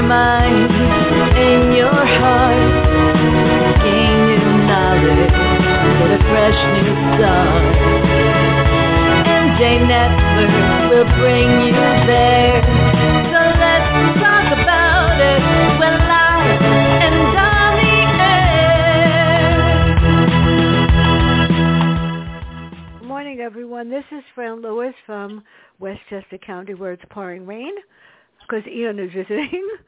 Your mind and your heart. Gain new knowledge, a fresh new start. Network will bring you there. So let's talk about it. And. Good morning, everyone. This is Fran Lewis from Westchester County, where it's pouring rain because Ian is visiting.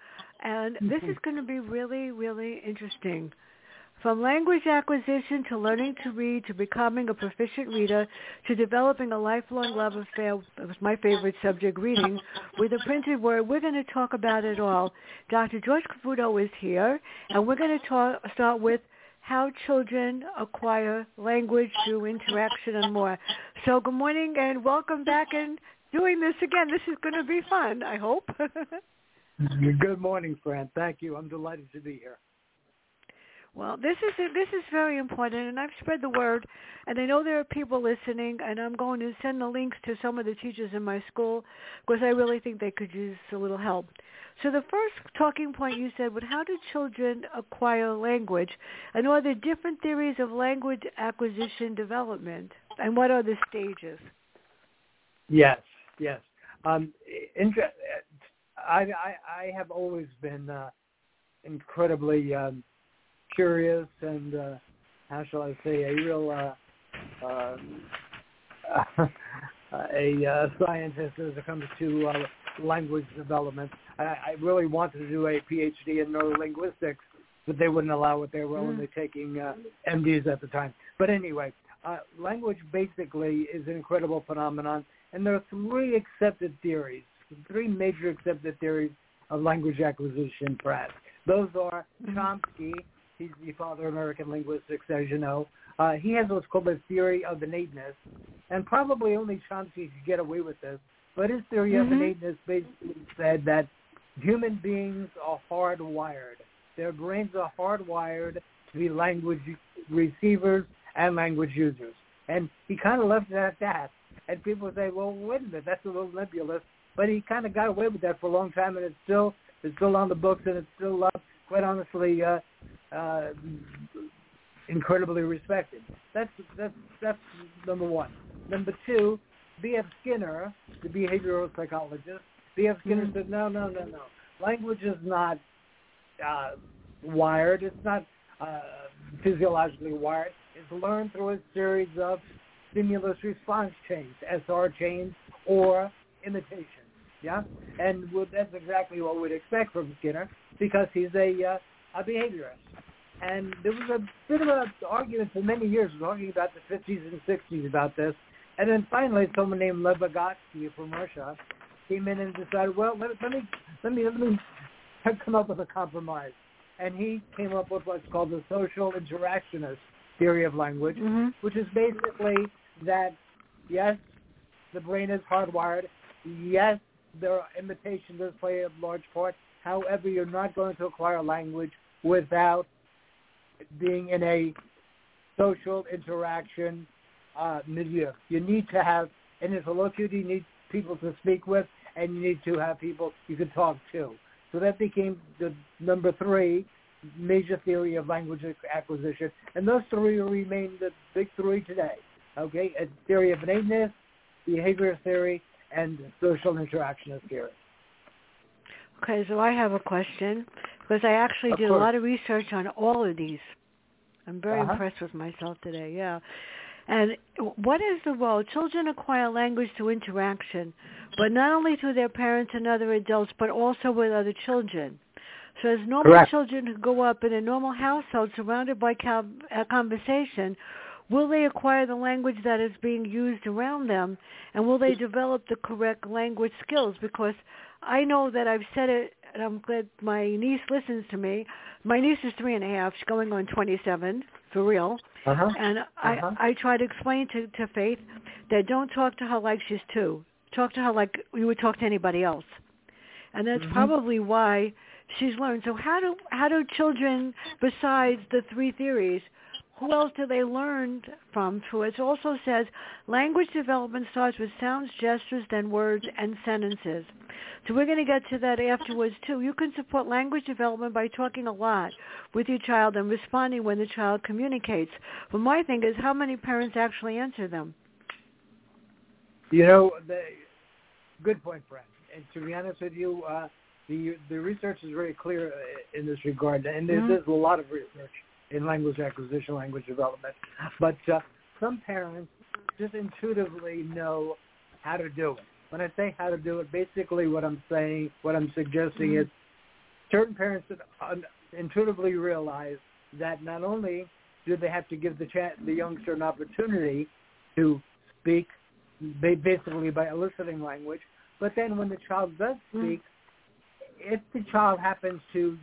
And this mm-hmm. is going to be really, really interesting. From language acquisition to learning to read to becoming a proficient reader to developing a lifelong love affair with my favorite subject, reading, with a printed word, we're going to talk about it all. Dr. George Caputo is here, and we're going to talk, start with how children acquire language through interaction and more. So good morning and welcome back and doing this again. This is going to be fun, I hope. Good morning, Fran. Thank you. I'm delighted to be here. Well, this is this is very important, and I've spread the word, and I know there are people listening, and I'm going to send the links to some of the teachers in my school because I really think they could use a little help. So the first talking point you said was how do children acquire language, and are there different theories of language acquisition development, and what are the stages? Yes, yes. Um, inter- I, I, I have always been uh, incredibly um, curious and uh, how shall I say a real uh, uh, a uh, scientist as it comes to uh, language development. I, I really wanted to do a PhD in neurolinguistics, but they wouldn't allow it. They were only taking uh, MDs at the time. But anyway, uh, language basically is an incredible phenomenon, and there are three accepted theories, three major accepted theories of language acquisition, Fran. Those are Chomsky, he's the father of American linguistics, as you know. Uh, he has what's called the theory of innateness, and probably only Chomsky could get away with this. But his theory of innateness basically said that human beings are hardwired. Their brains are hardwired to be language receivers and language users. And he kind of left it at that. And people say, well, wait a minute, that's a little nebulous. But he kind of got away with that for a long time, and it's still it's still on the books, and it's still, uh, quite honestly, uh, uh, incredibly respected. That's that's that's number one. Number two, B.F. Skinner, the behavioral psychologist, B.F. Skinner said, no, no, no, no. Language is not uh, wired. It's not uh, physiologically wired. It's learned through a series of stimulus response chains, SR chains, or imitation. Yeah, and that's exactly what we'd expect from Skinner because he's a uh, a behaviorist. And there was a bit of an argument for many years, talking about the 50s and 60s about this. And then finally, someone named Lev Vygotsky from Russia came in and decided, well, let, let me let me let me come up with a compromise. And he came up with what's called the social interactionist theory of language, Mm-hmm. which is basically that yes, the brain is hardwired. Yes, there are imitation does play a large part. However, you're not going to acquire language without being in a social interaction uh, milieu. You need to have an interlocutor. You need people to speak with, and you need to have people you can talk to. So that became the number three major theory of language acquisition, and those three remain the big three today. Okay, a theory of innateness, behavior theory, and social interactionist theory. Okay, so I have a question because I actually Of did a lot of research on all of these. I'm very Uh-huh. impressed with myself today. Yeah. And what is the role? Children acquire language through interaction, but not only through their parents and other adults, but also with other children. So as normal Correct. children who grow up in a normal household surrounded by co- conversation, will they acquire the language that is being used around them, and will they develop the correct language skills? Because I know that I've said it and I'm glad my niece listens to me. My niece is three and a half. She's going on 27 for real. Uh-huh. And Uh-huh. I I try to explain to to Faith that don't talk to her like she's two. Talk to her like you would talk to anybody else. And that's Mhm. probably why she's learned. So how do how do children besides the three theories who else do they learn from? It also says language development starts with sounds, gestures, then words and sentences. So we're going to get to that afterwards too. You can support language development by talking a lot with your child and responding when the child communicates. But my thing is how many parents actually answer them? You know, the, good point, Brent. And to be honest with you, uh, the the research is very clear uh, in this regard, and there's, Mhm. there's a lot of research in language acquisition, language development. But uh, some parents just intuitively know how to do it. When I say how to do it, basically what I'm saying, what I'm suggesting is certain parents that intuitively realize that not only do they have to give the cha- the youngster an opportunity to speak, ba- basically by eliciting language, but then when the child does Mm. speak, if the child happens to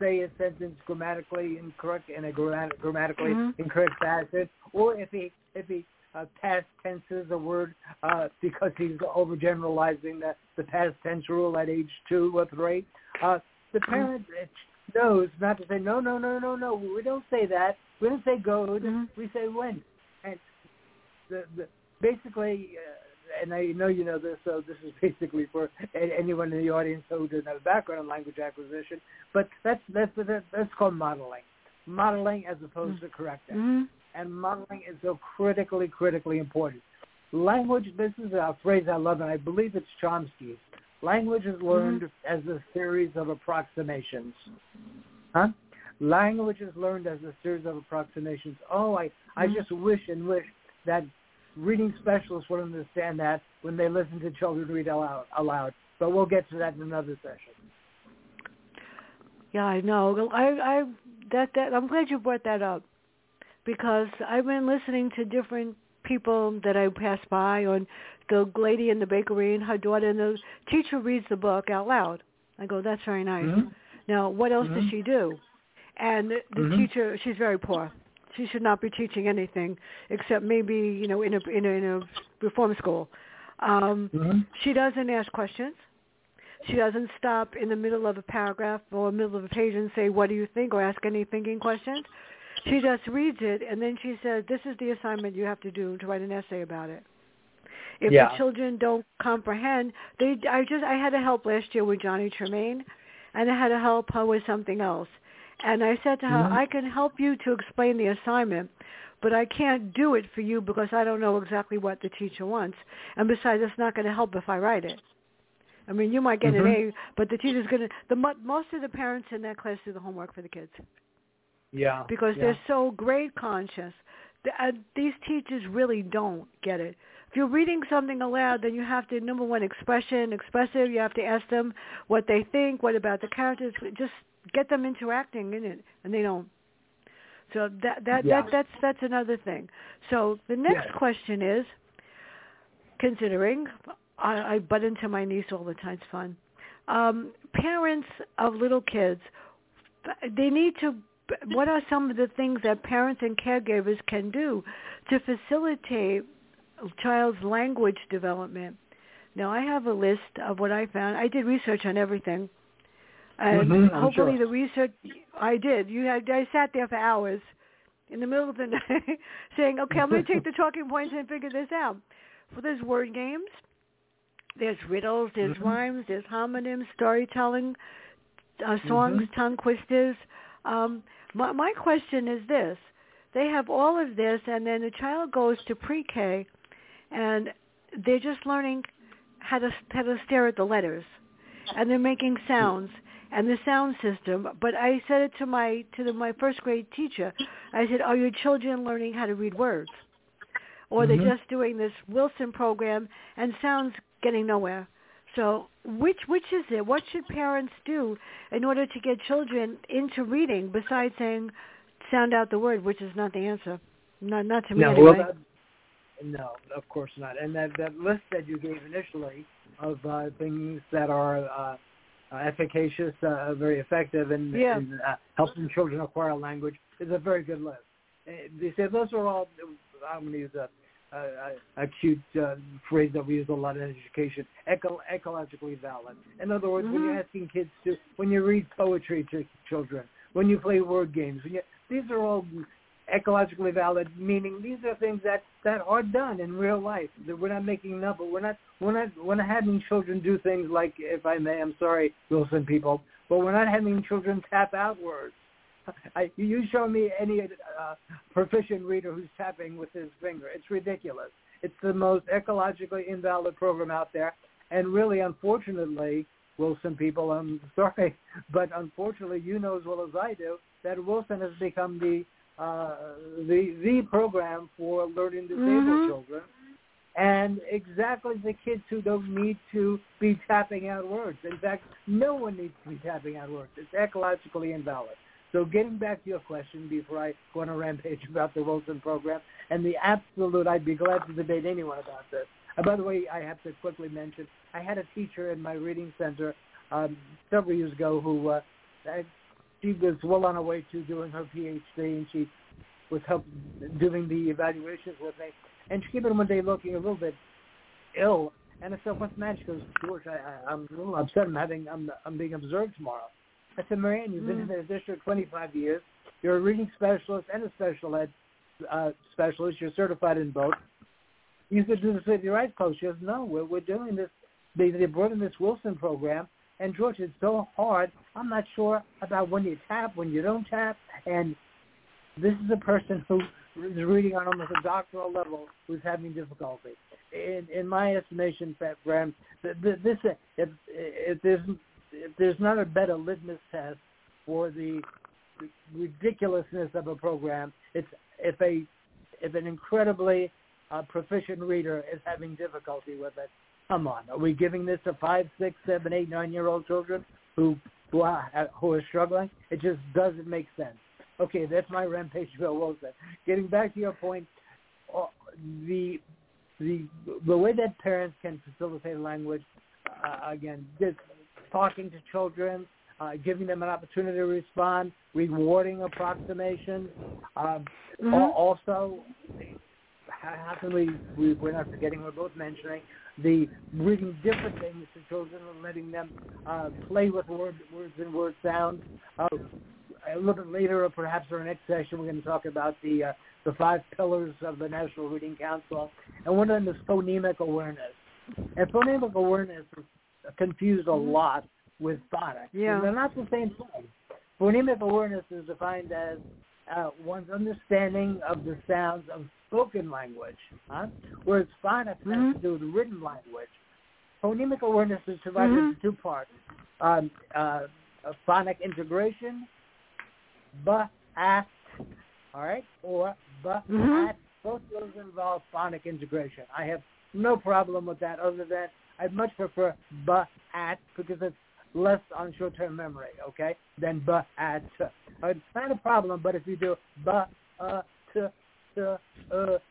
say a sentence grammatically incorrect in a grammat- grammatically Mhm. incorrect fashion, or if he if he uh, past tenses a word uh, because he's overgeneralizing the the past tense rule at age two or three, uh, the parent knows not to say no no no no no we don't say that we don't say go Mhm. we say when and the, the basically. Uh, and I know you know this, so this is basically for anyone in the audience who doesn't have a background in language acquisition. But that's that's that's, called modeling, modeling as opposed to correcting. Mhm. And modeling is so critically, critically important. Language. This is a phrase I love, and I believe it's Chomsky's. Language is learned as a series of approximations. Huh? Language is learned as a series of approximations. Oh, I, I Mhm. just wish and wish that reading specialists would understand that when they listen to children read aloud. aloud. But we'll get to that in another session. Yeah, I know. I I that that I'm glad you brought that up because I've been listening to different people that I pass by on the lady in the bakery and her daughter and the teacher reads the book out loud. I go, That's very nice. Mhm. Now what else does Mhm. she do? And the, the Mhm. teacher she's very poor. She should not be teaching anything except maybe, you know, in a in a, in a reform school. Um Mm-hmm. she doesn't ask questions. She doesn't stop in the middle of a paragraph or middle of a page and say, what do you think, or ask any thinking questions. She just reads it, and then she says, this is the assignment you have to do to write an essay about it. If Yeah. the children don't comprehend, they, I just, I had to help last year with Johnny Tremain, and I had to help her with something else. And I said to her, Mhm. I can help you to explain the assignment, but I can't do it for you because I don't know exactly what the teacher wants. And besides, it's not going to help if I write it. I mean, you might get an Mhm. A, but the teacher's going to. The mo- most of the parents in that class do the homework for the kids Yeah. because yeah. they're so grade conscious. The, uh, these teachers really don't get it. If you're reading something aloud, then you have to number one expression, expressive. You have to ask them what they think, what about the characters. Just get them interacting in it, and they don't. So that that Yeah. that that's that's another thing. So the next Yeah. question is, considering I, I butt into my niece all the time. It's fun. Um, parents of little kids, they need to. What are some of the things that parents and caregivers can do to facilitate a child's language development? Now, I have a list of what I found. I did research on everything, and Mhm, hopefully sure. the research I did. You had I sat there for hours in the middle of the night saying, "Okay, I'm going to take the talking points and figure this out." Well, there's word games, there's riddles, there's Mhm. rhymes, there's homonyms, storytelling, uh, songs, Mhm. tongue twisters. Um, my, my question is this: They have all of this, and then the child goes to pre-K, and they're just learning how to how to stare at the letters, and they're making sounds and the sound system. But I said it to my to the, my first grade teacher. I said, "Are your children learning how to read words?" or Mhm. they're just doing this Wilson program and sounds getting nowhere. So which which is it? What should parents do in order to get children into reading besides saying sound out the word, which is not the answer. Not not to me no, anyway. well, that, no, of course not. And that that list that you gave initially of uh, things that are uh, uh, efficacious, uh, very effective in, Yeah. in uh, helping children acquire language is a very good list. Uh, They say those are all. I'm going to use a, a, a, cute uh, phrase that we use a lot in education: eco- ecologically valid. In other words, when you're Mhm. asking kids to, when you read poetry to children, when you play word games, when you, these are all ecologically valid, meaning these are things that that are done in real life. We're not making up, but we're not we're not we're not having children do things like, if I may, I'm sorry, Wilson people, but we're not having children tap out words. I, you show me any uh, proficient reader who's tapping with his finger. It's ridiculous. It's the most ecologically invalid program out there, and really, unfortunately, Wilson people, I'm sorry, but unfortunately, you know as well as I do that Wilson has become the uh, the the program for learning disabled Mhm. children, and exactly the kids who don't need to be tapping out words. In fact, no one needs to be tapping out words. It's ecologically invalid. So getting back to your question before I go on a rampage about the Wilson program and the absolute, I'd be glad to debate anyone about this. Uh, by the way, I have to quickly mention, I had a teacher in my reading center um, several years ago who uh, she was well on her way to doing her PhD, and she was help doing the evaluations with me. And she came in one day looking a little bit ill, and I said, "What's the matter?" She goes, "George, I, I, I'm a little upset. I'm having, I'm, I'm being observed tomorrow." I said, "Marianne, you've been Mm. in the district 25 years. You're a reading specialist and a special ed uh, specialist. You're certified in both. You could do this with your eyes closed." She goes, "No, we're we're doing this. They they brought in this Wilson program." And George, it's so hard. I'm not sure about when you tap, when you don't tap. And this is a person who is reading on almost a doctoral level who's having difficulty. In, in my estimation, th- th- this if, if there's if there's not a better litmus test for the ridiculousness of a program, it's if a if an incredibly uh, proficient reader is having difficulty with it. Come on, are we giving this to five, six, seven, eight, nine-year-old children who who are, who are struggling? It just doesn't make sense. Okay, that's my rampage, Bill Wilson. Getting back to your point, uh, the the the way that parents can facilitate language, uh, again, just talking to children, uh, giving them an opportunity to respond, rewarding approximation. Um, Mhm. Also, how can we, we, we're not forgetting, we're both mentioning, the reading different things to children and letting them uh, play with word, words and word sounds. Uh, a little bit later, or perhaps in our next session, we're going to talk about the uh, the five pillars of the National Reading Council, and one of them is phonemic awareness. And phonemic awareness is confused a lot with phonics. Yeah. And they're not the same thing. Phonemic awareness is defined as uh, one's understanding of the sounds of spoken language, huh? whereas phonics has Mhm. to do with written language. Phonemic awareness is divided Mhm. into two parts: um, uh, phonic integration, b at, all right, or b Mhm. at. Both those involve phonic integration. I have no problem with that. Other than I'd much prefer b at because it's less on short-term memory, okay, than b at. Uh, it's not a problem, but if you do b uh t t uh,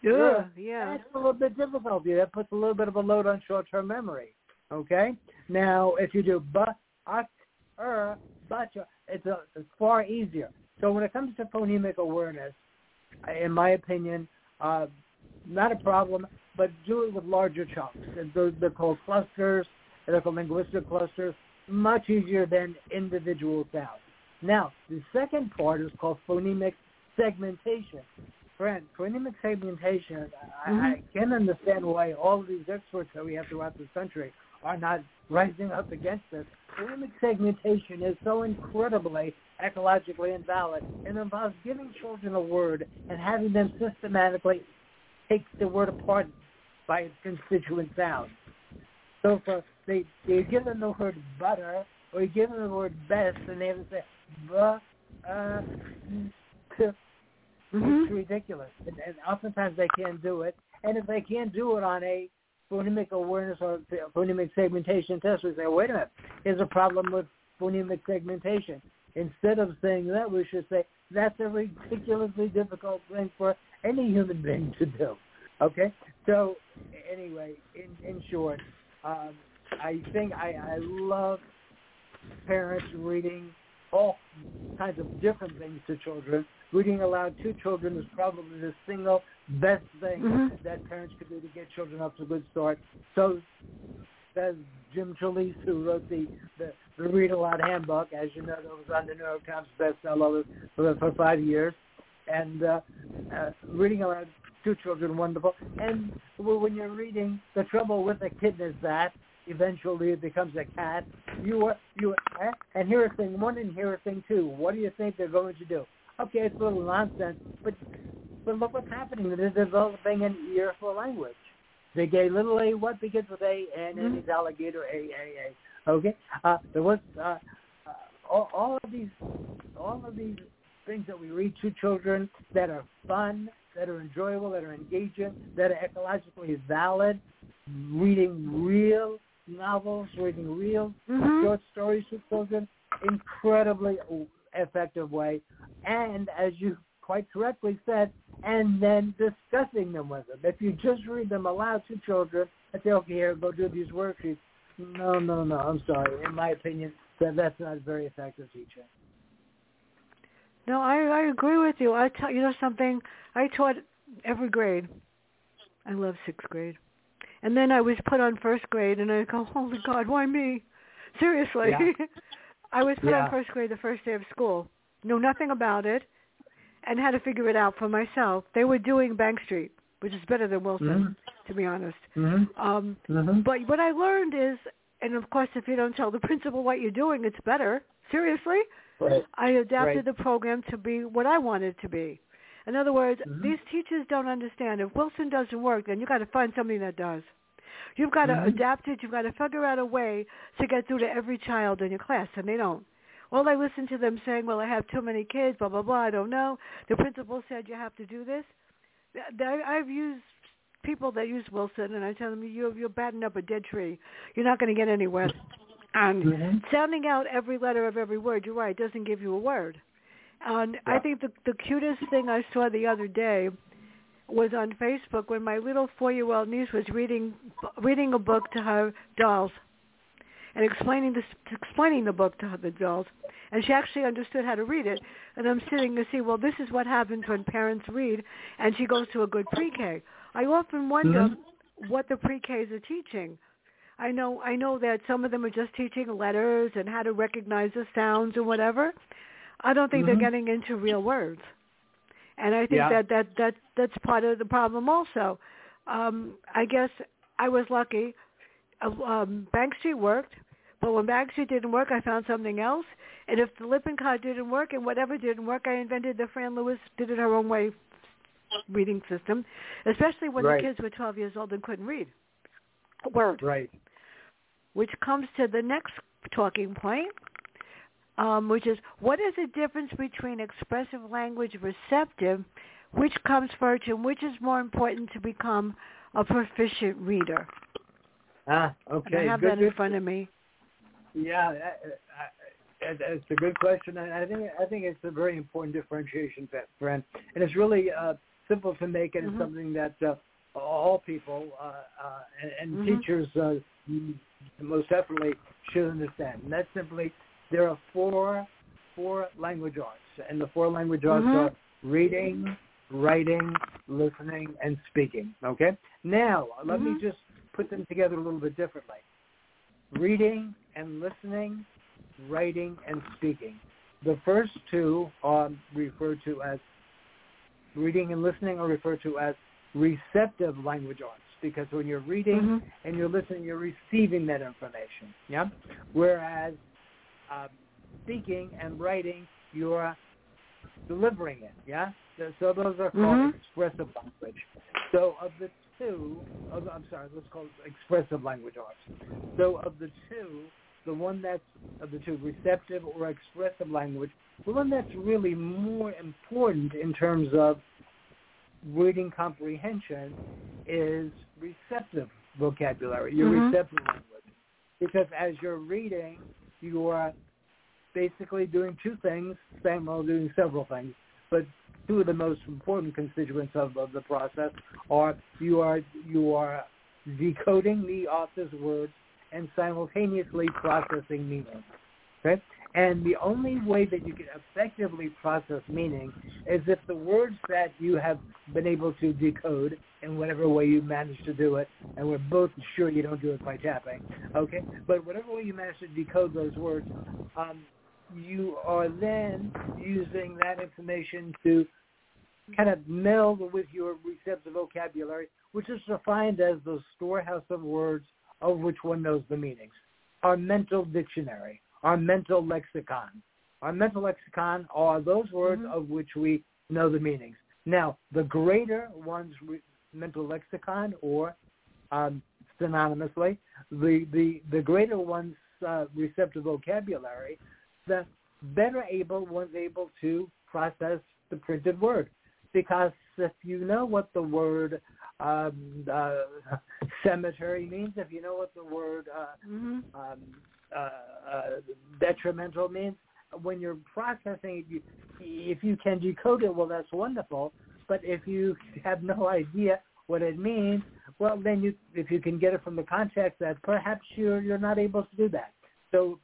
Yeah, uh, yeah. that's a little bit difficult. You that puts a little bit of a load on short-term memory. Okay. Now, if you do but, ut, er, but, it's, a, it's far easier. So when it comes to phonemic awareness, in my opinion, uh, not a problem, but do it with larger chunks. They're called clusters. They're called linguistic clusters. Much easier than individual sounds. Now, the second part is called phonemic segmentation. Friend, phonemic segmentation, I, I mm-hmm. can understand why all of these experts that we have throughout this country are not rising up against this. Phonemic segmentation is so incredibly ecologically invalid. It involves giving children a word and having them systematically take the word apart by its constituent sounds. So for they they give them the word butter or you give them the word best and they have to say bu uh t Mhm. it's ridiculous. And, and oftentimes they can't do it. And if they can't do it on a phonemic awareness or phonemic segmentation test, we say, wait a minute, here's a problem with phonemic segmentation. Instead of saying that, we should say, that's a ridiculously difficult thing for any human being to do. Okay? So anyway, in, in short, um, I think I, I love parents reading all kinds of different things to children. Reading aloud to children is probably the single best thing Mhm. that parents could do to get children off to a good start. So says Jim Trelease, who wrote the, the, the Read Aloud Handbook. As you know, that was on the New York Times bestseller for, for five years. And uh, uh, reading aloud to children, wonderful. And when you're reading, the trouble with a kitten is that eventually it becomes a cat. You are, you are, and here are thing one and here are thing two. What do you think they're going to do? Okay, it's a little nonsense, but but look what's happening. They're developing an ear for language. The gay little a what begins with a and Mm-hmm. is alligator a a a. Okay, uh, there was uh, uh, all, all of these all of these things that we read to children that are fun, that are enjoyable, that are engaging, that are ecologically valid. Reading real novels, reading real Mhm. short stories to children, incredibly effective way. And as you quite correctly said, and then discussing them with them. If you just read them aloud to children and say, okay, here, go do these worksheets. No, no, no, I'm sorry. In my opinion, that that's not a very effective teaching. No, I I agree with you. I tell you know something. I taught every grade. I love sixth grade, and then I was put on first grade, and I go, holy God, why me? Seriously, Yeah. I was put Yeah. on first grade the first day of school. Know nothing about it, and had to figure it out for myself. They were doing Bank Street, which is better than Wilson, to be honest. Mm-hmm. Um, Mm-hmm. but what I learned is, and of course, if you don't tell the principal what you're doing, it's better. Seriously. Right. I adapted Right. the program to be what I wanted it to be. In other words, Mhm. these teachers don't understand. If Wilson doesn't work, then you've got to find something that does. You've got to Mhm. adapt it. You've got to figure out a way to get through to every child in your class, and they don't. Well, I listen to them saying, well, I have too many kids, blah, blah, blah. I don't know. The principal said you have to do this. Th- th- I've used people that use Wilson, and I tell them, you're batting up a dead tree. You're not going to get anywhere. And Mhm. sounding out every letter of every word, you're right, doesn't give you a word. And I think the the cutest thing I saw the other day was on Facebook when my little four-year-old niece was reading reading a book to her dolls and explaining this explaining the book to her the dolls, and she actually understood how to read it. And I'm sitting to see, well, this is what happens when parents read, and she goes to a good pre-K. I often wonder what the pre-Ks are teaching. I know I know that some of them are just teaching letters and how to recognize the sounds and whatever. I don't think Mhm. they're getting into real words. And I think Yeah. that, that that that's part of the problem also. Um I guess I was lucky. Uh, Um Bank Street worked, but when Bank Street didn't work, I found something else. And if the Lippincott didn't work and whatever didn't work, I invented the Fran Lewis did it her own way reading system, especially when Right. the kids were 12 years old and couldn't read a word Right. Which comes to the next talking point, um, which is what is the difference between expressive language receptive, which comes first, and which is more important to become a proficient reader? Ah, And okay. I have good, that in good. front of me. Yeah, I, I, I- it's a good question, and I think I think it's a very important differentiation, friend. And it's really uh, simple to make, and Mhm. it's something that uh, all people uh, uh, and, and Mhm. teachers uh, most definitely should understand. And that's simply there are four four language arts, and the four language arts Mhm. are reading, writing, listening, and speaking. Okay. Now let me Mhm. just put them together a little bit differently. Reading and listening, writing and speaking. The first two are referred to as reading and listening are referred to as receptive language arts because when you're reading Mhm. and you're listening, you're receiving that information. Yeah. Whereas uh, speaking and writing, you're delivering it. Yeah. So, so those are called Mhm. expressive language. So of the two, of, I'm sorry, let's call it expressive language arts. So of the two, the one that's of the two, receptive or expressive language, the one that's really more important in terms of reading comprehension is receptive vocabulary, your Mhm. receptive language. Because as you're reading, you are basically doing two things, same well doing several things, but two of the most important constituents of, of the process are you are you are decoding the author's words and simultaneously processing meaning. Okay? And the only way that you can effectively process meaning is if the words that you have been able to decode in whatever way you manage to do it, and we're both sure you don't do it by tapping, okay? But whatever way you manage to decode those words, um, you are then using that information to kind of meld with your receptive vocabulary, which is defined as the storehouse of words of which one knows the meanings. Our mental dictionary our mental lexicon. Our mental lexicon are those words mm-hmm. of which we know the meanings. Now, the greater one's re- mental lexicon, or um, synonymously, the, the, the greater one's uh, receptive vocabulary, the better able one's able to process the printed word. Because if you know what the word um, uh, cemetery means, if you know what the word uh, mm-hmm. um, detrimental means. When you're processing it, you, if you can decode it, well, that's wonderful. But if you have no idea what it means, well, then you, if you can get it from the context, that perhaps you're you're not able to do that. So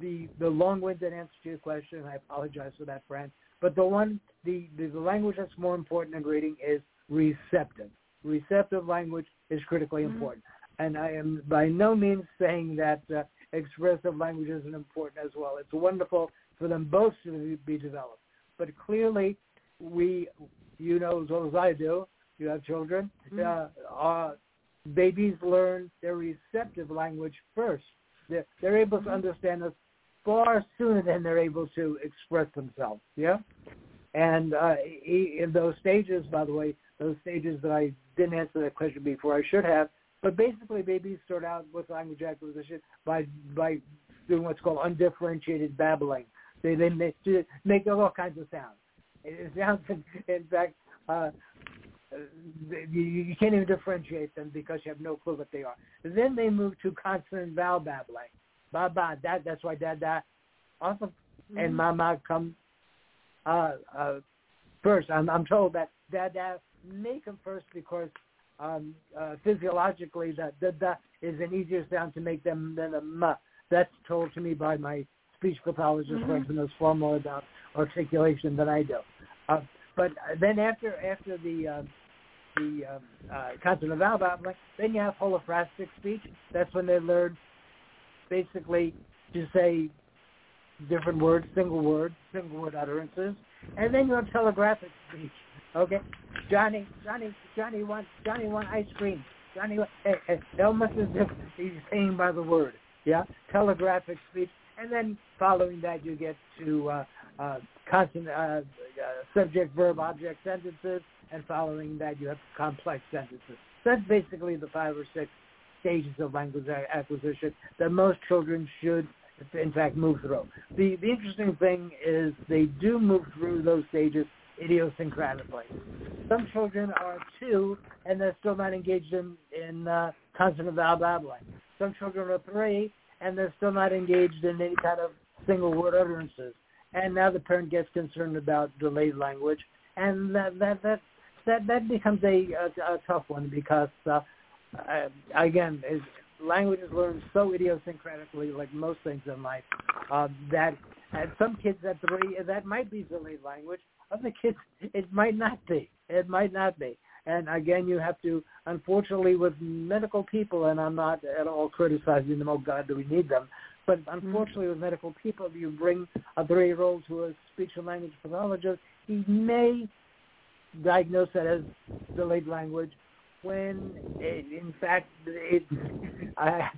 the the long-winded answer to your question, I apologize for that, Fran. But the one, the, the the language that's more important in reading is receptive. Receptive language is critically mm-hmm. important. And I am by no means saying that uh, expressive language is important as well. It's wonderful for them both to be developed. But clearly, we, you know as well as I do, you have children, mm-hmm. uh, uh, babies learn their receptive language first. They're, they're able to mm-hmm. understand us far sooner than they're able to express themselves. Yeah? And uh, in those stages, by the way, those stages that I didn't answer that question before I should have, but basically, babies start out with language acquisition by by doing what's called undifferentiated babbling. They they make, make all kinds of sounds. It sounds, in, fact, uh, you, you can't even differentiate them because you have no clue what they are. Then they move to consonant vowel babbling. Ba ba that that's why da da. Awesome. Mm-hmm. And mama come uh, uh, first. I'm I'm told that da da may come first because um, uh, physiologically that the da is an easier sound to make them than a m. That's told to me by my speech pathologist, mm-hmm. who knows far more about articulation than I do. Uh, but then after after the uh, the um, uh, consonant vowel babbling, then you have holophrastic speech. That's when they learn basically to say different words, single words, single word utterances, and then you have telegraphic speech. Okay, Johnny, Johnny, Johnny wants Johnny wants ice cream. Johnny, hey, hey, almost as if he's saying by the word. Yeah, telegraphic speech, and then following that you get to uh, uh, constant uh, uh, subject, verb, object sentences, and following that you have complex sentences. That's basically the five or six stages of language acquisition that most children should in fact move through. The the interesting thing is they do move through those stages idiosyncratically. Some children are two and they're still not engaged in, in uh, consonant vowel babbling. Some children are three and they're still not engaged in any kind of single word utterances. And now the parent gets concerned about delayed language, and that that that that, that becomes a, a, a tough one because uh, uh, again, is language is learned so idiosyncratically, like most things in life, uh, that and some kids at three that might be delayed language, other kids, it might not be. It might not be. And again, you have to, unfortunately, with medical people, and I'm not at all criticizing them. Oh God, do we need them? But unfortunately, mm-hmm. with medical people, if you bring a three-year-old to a speech and language pathologist, he may diagnose that as delayed language, when it, in fact it I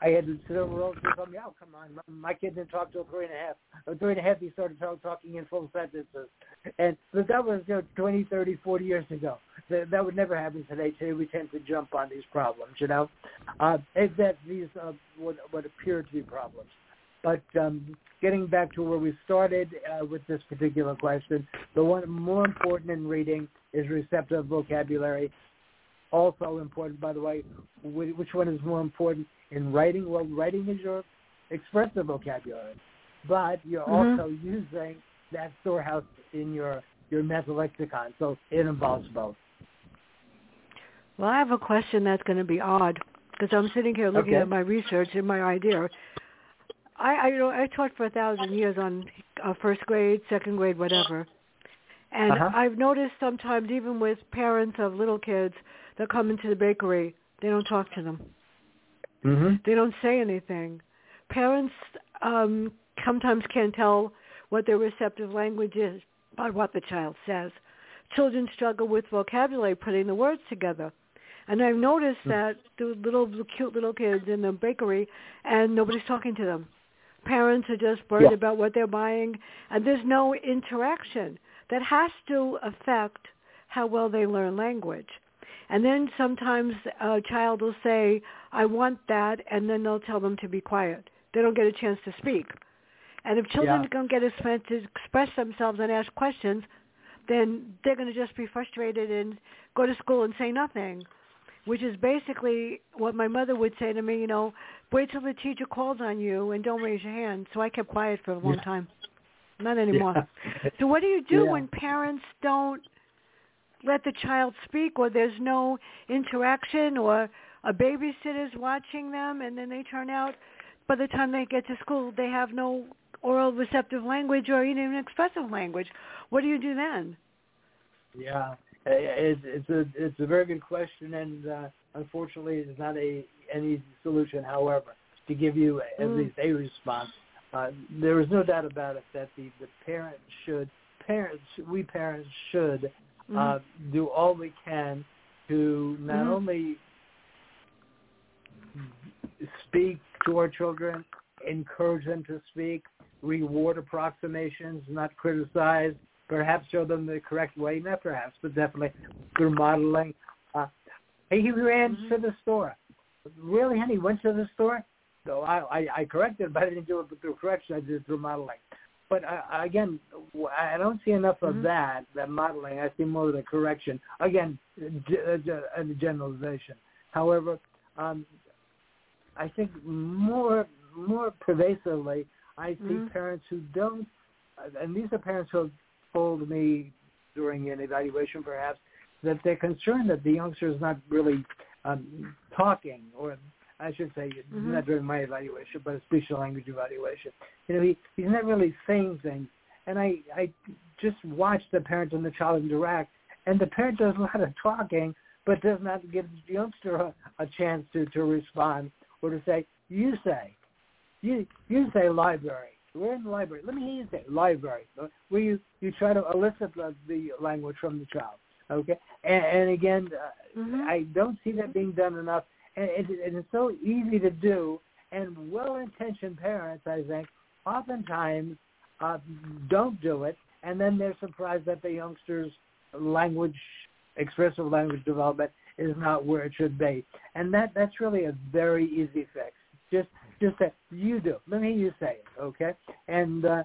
I had to sit over and tell me, oh come on, my, my kid didn't talk till three and a half. Or three and a half, he started talk, talking in full sentences, and but that was you know twenty, thirty, forty years ago. That, that would never happen today. Today we tend to jump on these problems, you know, uh, that these uh, would would appear to be problems. But um, getting back to where we started uh, with this particular question, the one more important in reading is receptive vocabulary also important, by the way, which one is more important in writing? Well, writing is your expressive vocabulary, but you're mm-hmm. also using that storehouse in your your mental lexicon, so it involves both. Well, I have a question that's going to be odd because I'm sitting here looking okay. at my research and my idea. I I you know I taught for a thousand years on uh, first grade, second grade, whatever. And Uh-huh. I've noticed sometimes even with parents of little kids that come into the bakery, they don't talk to them. Mhm. They don't say anything. Parents um, sometimes can't tell what their receptive language is by what the child says. Children struggle with vocabulary, putting the words together. And I've noticed Hmm. that the little cute little kids in the bakery, and nobody's talking to them. Parents are just worried Yeah. about what they're buying, and there's no interaction. That has to affect how well they learn language. And then sometimes a child will say, I want that, and then they'll tell them to be quiet. They don't get a chance to speak. And if children Yeah. don't get a chance to express themselves and ask questions, then they're going to just be frustrated and go to school and say nothing, which is basically what my mother would say to me, you know, wait till the teacher calls on you and don't raise your hand. So I kept quiet for a long Yeah. time. Not anymore. Yeah. So what do you do Yeah. when parents don't let the child speak or there's no interaction or a babysitter's watching them and then they turn out by the time they get to school they have no oral receptive language or even expressive language. What do you do then? Yeah, it's it's a it's a very good question, and uh, unfortunately, it's not a an easy solution. However, to give you at Mm. least a response, uh, there is no doubt about it that the the parents should parents we parents should uh, do all we can to not Mhm. only speak to our children, encourage them to speak, reward approximations, not criticize, perhaps show them the correct way, not perhaps, but definitely through modeling. Uh, hey, he ran Mhm. to the store. Really, honey, went to the store? So I, I, I corrected, but I didn't do it through correction. I did it through modeling. But uh, again, I don't see enough of Mhm. that, that modeling. I see more of the correction. Again, g- uh, g- uh, the generalization. However, um, I think more more pervasively, I see Mhm. parents who don't, uh, and these are parents who have told me during an evaluation, perhaps, that they're concerned that the youngster is not really um, talking, or I should say, Mhm. not during my evaluation, but a speech and language evaluation. You know, he, he's not really saying things, and I I just watch the parent and the child interact, and the parent does a lot of talking, but does not give the youngster a, a chance to to respond or to say, "You say." you you say library. We're in the library. Let me hear you say library, where you you try to elicit the, the language from the child. Okay, and, and again, uh, Mhm. I don't see that being done enough, and, it, it's so easy to do. And well-intentioned parents, I think, oftentimes uh, don't do it, and then they're surprised that the youngsters' language, expressive language development, is not where it should be. And that that's really a very easy fix. Just just that you do. Let me hear you say it, okay? And uh,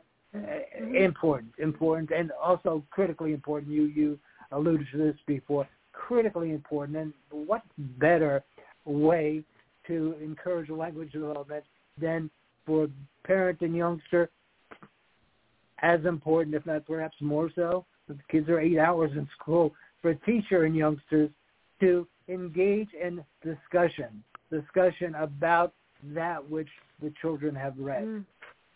important, important, and also critically important. You you alluded to this before. Critically important, and what better way to encourage language development than for parent and youngster as important, if not perhaps more so. The kids are eight hours in school for a teacher and youngsters to engage in discussion, discussion about that which the children have read. Mm.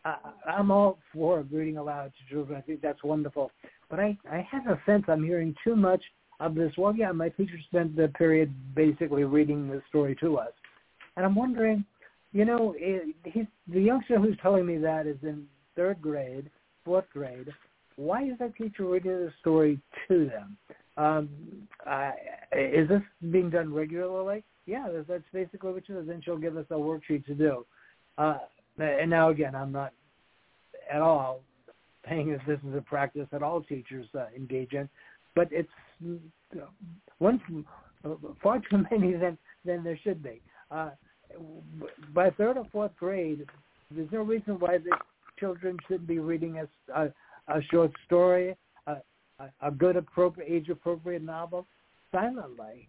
I, I'm all for reading aloud to children. I think that's wonderful. But I, I have a sense I'm hearing too much of this. Well, yeah, my teacher spent the period basically reading the story to us. And I'm wondering, you know, it, he's, the youngster who's telling me that is in third grade, fourth grade. Why is that teacher reading the story to them? Um, uh, is this being done regularly? Yeah, that's, basically what she does. Then she'll give us a worksheet to do. Uh, and now again, I'm not at all saying that this is a practice that all teachers uh, engage in, but it's one far too many than than there should be. Uh, by third or fourth grade, there's no reason why the children shouldn't be reading a, a, a short story, a, a, good appropriate age appropriate novel silently.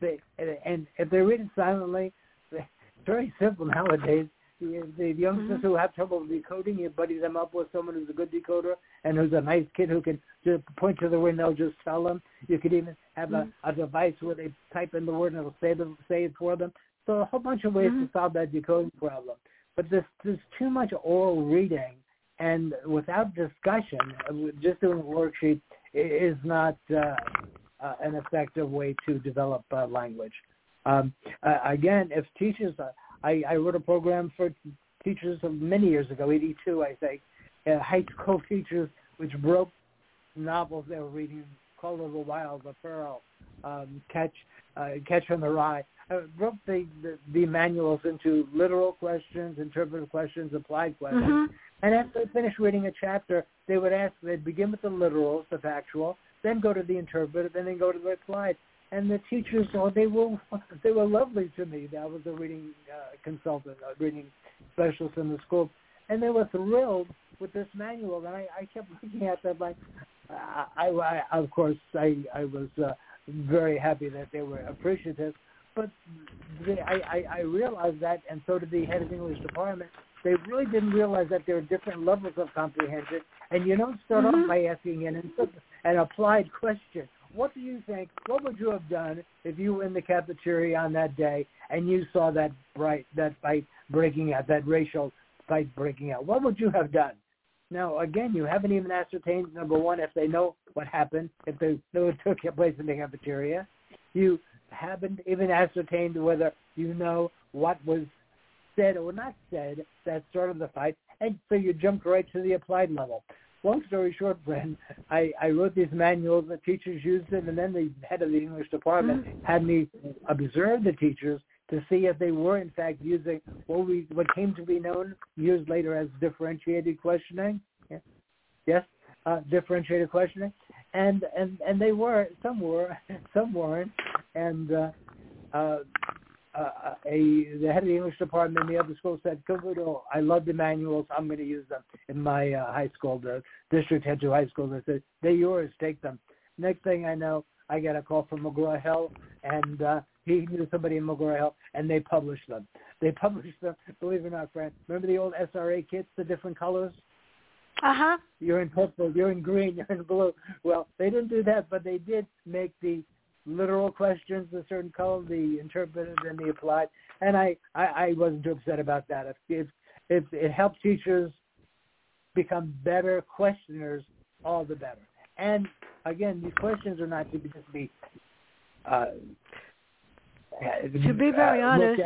They, and if they read it silently, it's very simple nowadays. The, the youngsters Mm-hmm. who have trouble decoding, you buddy them up with someone who's a good decoder and who's a nice kid who can just point to the window, just tell them. You could even have Mhm. a, a device where they type in the word and it'll say, them, say it for them. So a whole bunch of ways Mhm. to solve that decoding problem. but there's there's too much oral reading, and without discussion, uh, just doing a worksheet is not uh, uh, an effective way to develop uh, language. Um, uh, again, if teachers, I, I wrote a program for teachers many years ago, 82, I think, uh, high school teachers, which broke novels they were reading, Call of the Wild, The Pearl, um, Catch, uh, Catcher in the Rye, uh, broke the, the, the manuals into literal questions, interpretive questions, applied questions. Mm-hmm. And after they finished reading a chapter, they would ask, they'd begin with the literals, the factual, then go to the interpretive, and then go to the applied. And the teachers, oh, they were they were lovely to me. I was a reading uh, consultant, a reading specialist in the school, and they were thrilled with this manual. And I, I kept looking at them like, I, I, I of course, I, I was uh, very happy that they were appreciative. But they, I, I, I realized that, and so did the head of the English department. They really didn't realize that there are different levels of comprehension, and you don't start mm-hmm. off by asking an, an applied question. What do you think? What would you have done if you were in the cafeteria on that day and you saw that bright that fight breaking out, that racial fight breaking out? What would you have done? Now, again, you haven't even ascertained number one if they know what happened, if they know it took place in the cafeteria. You haven't even ascertained whether you know what was said or not said that started the fight, and so you jumped right to the applied level. Long story short, Fran, I, I wrote these manuals, the teachers used them, and then the head of the English department mm-hmm. had me observe the teachers to see if they were in fact using what we what came to be known years later as differentiated questioning. Yeah. Yes, uh, differentiated questioning, and and and they were some were some weren't, and uh, uh, uh, a the head of the English department in the other school said, "Kavuto, I love the manuals. I'm going to use them in my uh, high school, the district head to high school." They said, "They're yours. Take them." Next thing I know, I get a call from McGraw Hill, and uh, he knew somebody in McGraw Hill, and they published them. They published them. Believe it or not, Fran. Remember the old SRA kits, the different colors? Uh huh. You're in purple. You're in green. You're in blue. Well, they didn't do that, but they did make the literal questions a certain color, the interpreted and the applied. And I, I, I wasn't too upset about that. If, if, if it helps teachers become better questioners, all the better. And again, these questions are not to be just be uh, to be very uh, honest.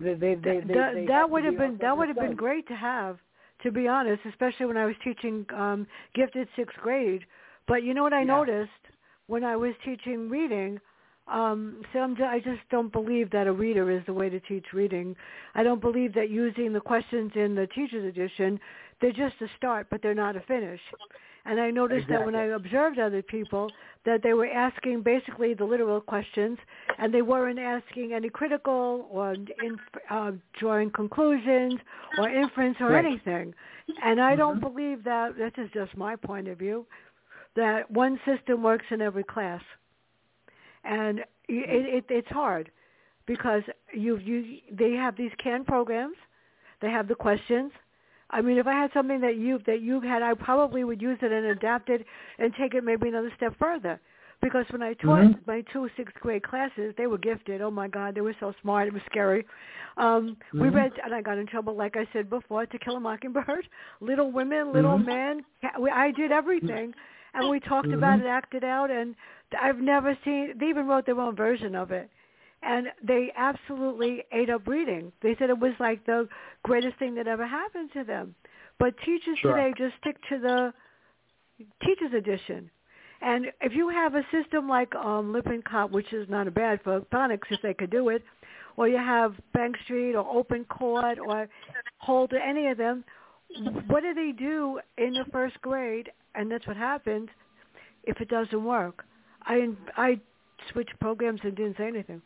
They, they, they, that, that would have been that would have been great to have. To be honest, especially when I was teaching um, gifted sixth grade. But you know what I yeah. noticed? When I was teaching reading, um, so I'm, I just don't believe that a reader is the way to teach reading. I don't believe that using the questions in the teacher's edition, they're just a start, but they're not a finish. And I noticed exactly. that when I observed other people, that they were asking basically the literal questions, and they weren't asking any critical or in, uh, drawing conclusions or inference or right. anything. And I mm-hmm. don't believe that. This is just my point of view that one system works in every class, and it, it, it's hard because you you they have these canned programs, they have the questions. I mean, if I had something that you that you had, I probably would use it and adapt it and take it maybe another step further. Because when I taught mm-hmm. my two sixth grade classes, they were gifted. Oh my God, they were so smart. It was scary. Um, mm-hmm. We read, and I got in trouble, like I said before, To Kill a Mockingbird, Little Women, Little mm-hmm. Men. I did everything and we talked mm-hmm. about it, acted out, and I've never seen. They even wrote their own version of it, and they absolutely ate up reading. They said it was like the greatest thing that ever happened to them. But teachers sure. today just stick to the teachers edition. And if you have a system like um, Lippincott, which is not a bad for phonics if they could do it, or you have Bank Street or Open Court or Holt or any of them, what do they do in the first grade and that's what happens if it doesn't work. I I switched programs and didn't say anything.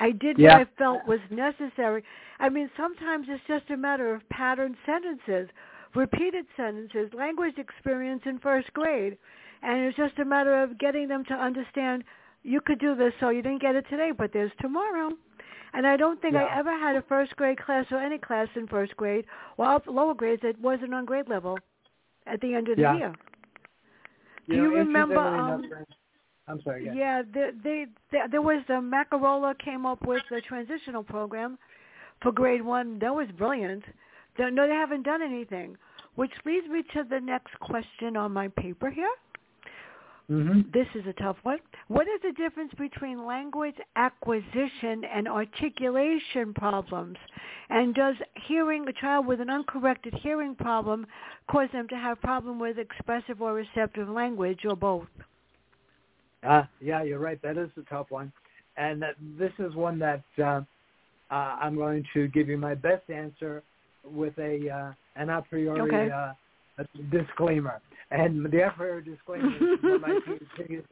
I did yeah. what I felt was necessary. I mean, sometimes it's just a matter of pattern sentences, repeated sentences, language experience in first grade, and it's just a matter of getting them to understand you could do this, so you didn't get it today, but there's tomorrow. And I don't think yeah. I ever had a first grade class or any class in first grade, well, lower grades that wasn't on grade level at the end of the yeah. year. You Do know, you remember? Um, I'm sorry. Yeah, the, they, they, there was the Macarola came up with the transitional program for grade one. That was brilliant. No, they haven't done anything. Which leads me to the next question on my paper here. Mm-hmm. This is a tough one. What is the difference between language acquisition and articulation problems? And does hearing a child with an uncorrected hearing problem cause them to have problem with expressive or receptive language or both? Uh, yeah, you're right. That is a tough one. And that, this is one that uh, uh, I'm going to give you my best answer with a uh, an a priori okay. uh, disclaimer. And the a disclaimer is my PhD is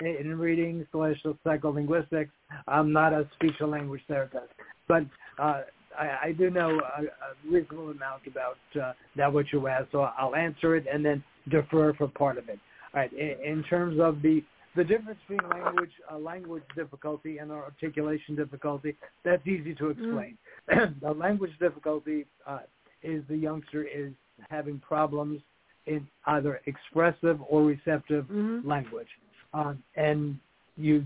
in, in reading slash psycholinguistics. I'm not a speech and language therapist, but uh, I, I do know a, a reasonable amount about uh, that what you asked, so I'll answer it and then defer for part of it. All right. In, in terms of the the difference between language uh, language difficulty and articulation difficulty, that's easy to explain. Mm. the language difficulty uh, is the youngster is having problems in either expressive or receptive mm-hmm. language. Um, and you,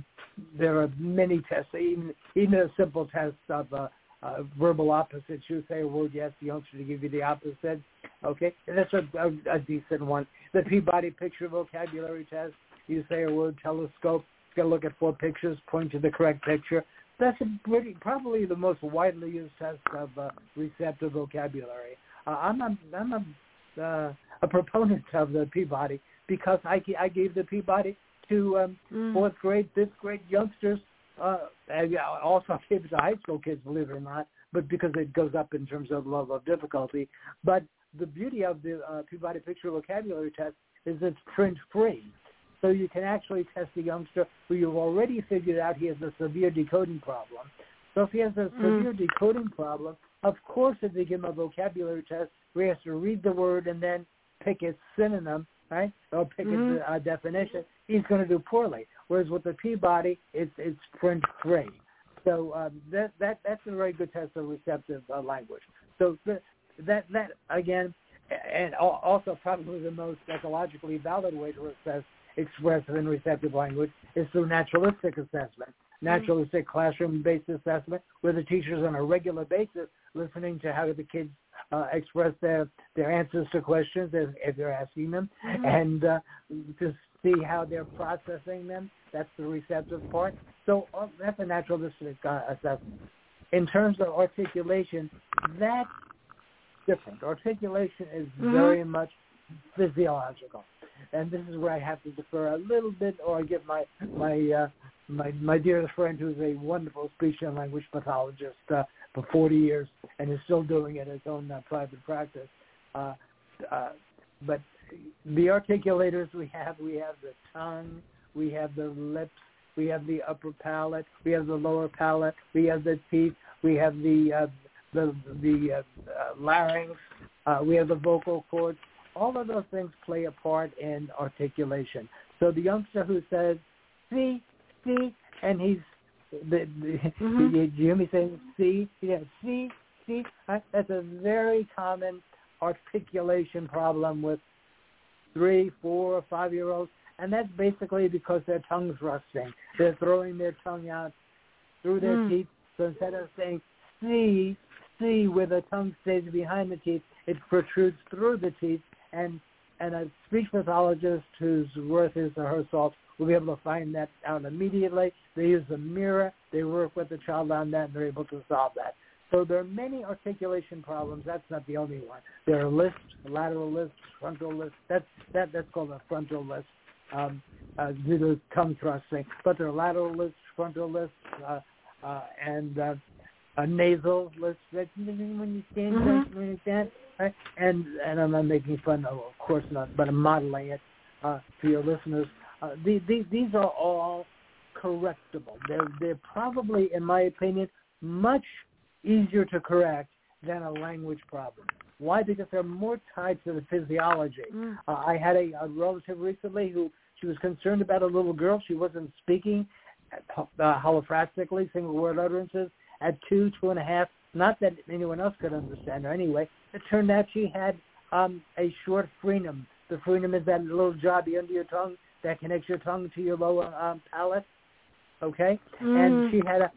there are many tests, even, even a simple test of uh, uh, verbal opposites. You say a word, yes, the youngster to give you the opposite. Okay, and that's a, a, a decent one. The Peabody picture vocabulary test. You say a word, telescope. Got to look at four pictures, point to the correct picture. That's a pretty, probably the most widely used test of uh, receptive vocabulary. Uh, I'm a, I'm a, uh, a proponent of the Peabody because I, I gave the Peabody to um, mm. fourth grade, fifth grade youngsters. Uh, and also gave it to high school kids, believe it or not, but because it goes up in terms of level of difficulty. But the beauty of the uh, Peabody Picture Vocabulary Test is it's print free. So you can actually test a youngster who you've already figured out he has a severe decoding problem. So if he has a severe mm. decoding problem, of course, if they give him a vocabulary test where he has to read the word and then pick its synonym, right, or pick mm-hmm. its uh, definition, he's going to do poorly. Whereas with the Peabody, it's it's print free. So um, that that that's a very good test of receptive uh, language. So the, that that again, and also probably the most psychologically valid way to assess expressive and receptive language is through naturalistic assessment naturalistic classroom-based assessment where the teachers on a regular basis listening to how the kids uh, express their their answers to questions if, if they're asking them, mm-hmm. and uh, to see how they're processing them. That's the receptive part. So uh, that's a naturalistic uh, assessment. In terms of articulation, that's different. Articulation is mm-hmm. very much physiological, and this is where I have to defer a little bit, or give my my uh, my my dearest friend, who's a wonderful speech and language pathologist uh, for 40 years and is still doing it his own uh, private practice. Uh, uh, but the articulators we have, we have the tongue, we have the lips, we have the upper palate, we have the lower palate, we have the teeth, we have the uh, the the uh, uh, larynx, uh, we have the vocal cords. All of those things play a part in articulation. So the youngster who says, "See, see, and he's the, the mm-hmm. you, you hear me saying see, yeah, see, see. That's a very common articulation problem with three, four, or five year olds, and that's basically because their tongue thrusting. They're throwing their tongue out through their mm. teeth. So instead of saying see, see, where the tongue stays behind the teeth, it protrudes through the teeth, and and a speech pathologist whose worth his or her salt will be able to find that out immediately. They use a mirror. They work with the child on that, and they're able to solve that. So there are many articulation problems. That's not the only one. There are lisps, lateral lisps, frontal lisps. That's that that's called a frontal lisp um, uh, due to tongue thrusting. But there are lateral lisps, frontal lisps, uh, uh, and uh, a nasal lisp. That when you stand, mm-hmm. when you stand, right? And and I'm not making fun, of, of course not, but I'm modeling it uh, for your listeners. Uh, these, these, these are all correctable. They're, they're probably, in my opinion, much easier to correct than a language problem. Why? Because they're more tied to the physiology. Mm. Uh, I had a, a relative recently who she was concerned about a little girl. She wasn't speaking uh, holophrastically, single word utterances at two, two and a half. Not that anyone else could understand her anyway. It turned out she had um, a short frenum. The frenum is that little jobby under your tongue that connects your tongue to your lower um, palate. Okay, mm. and she had a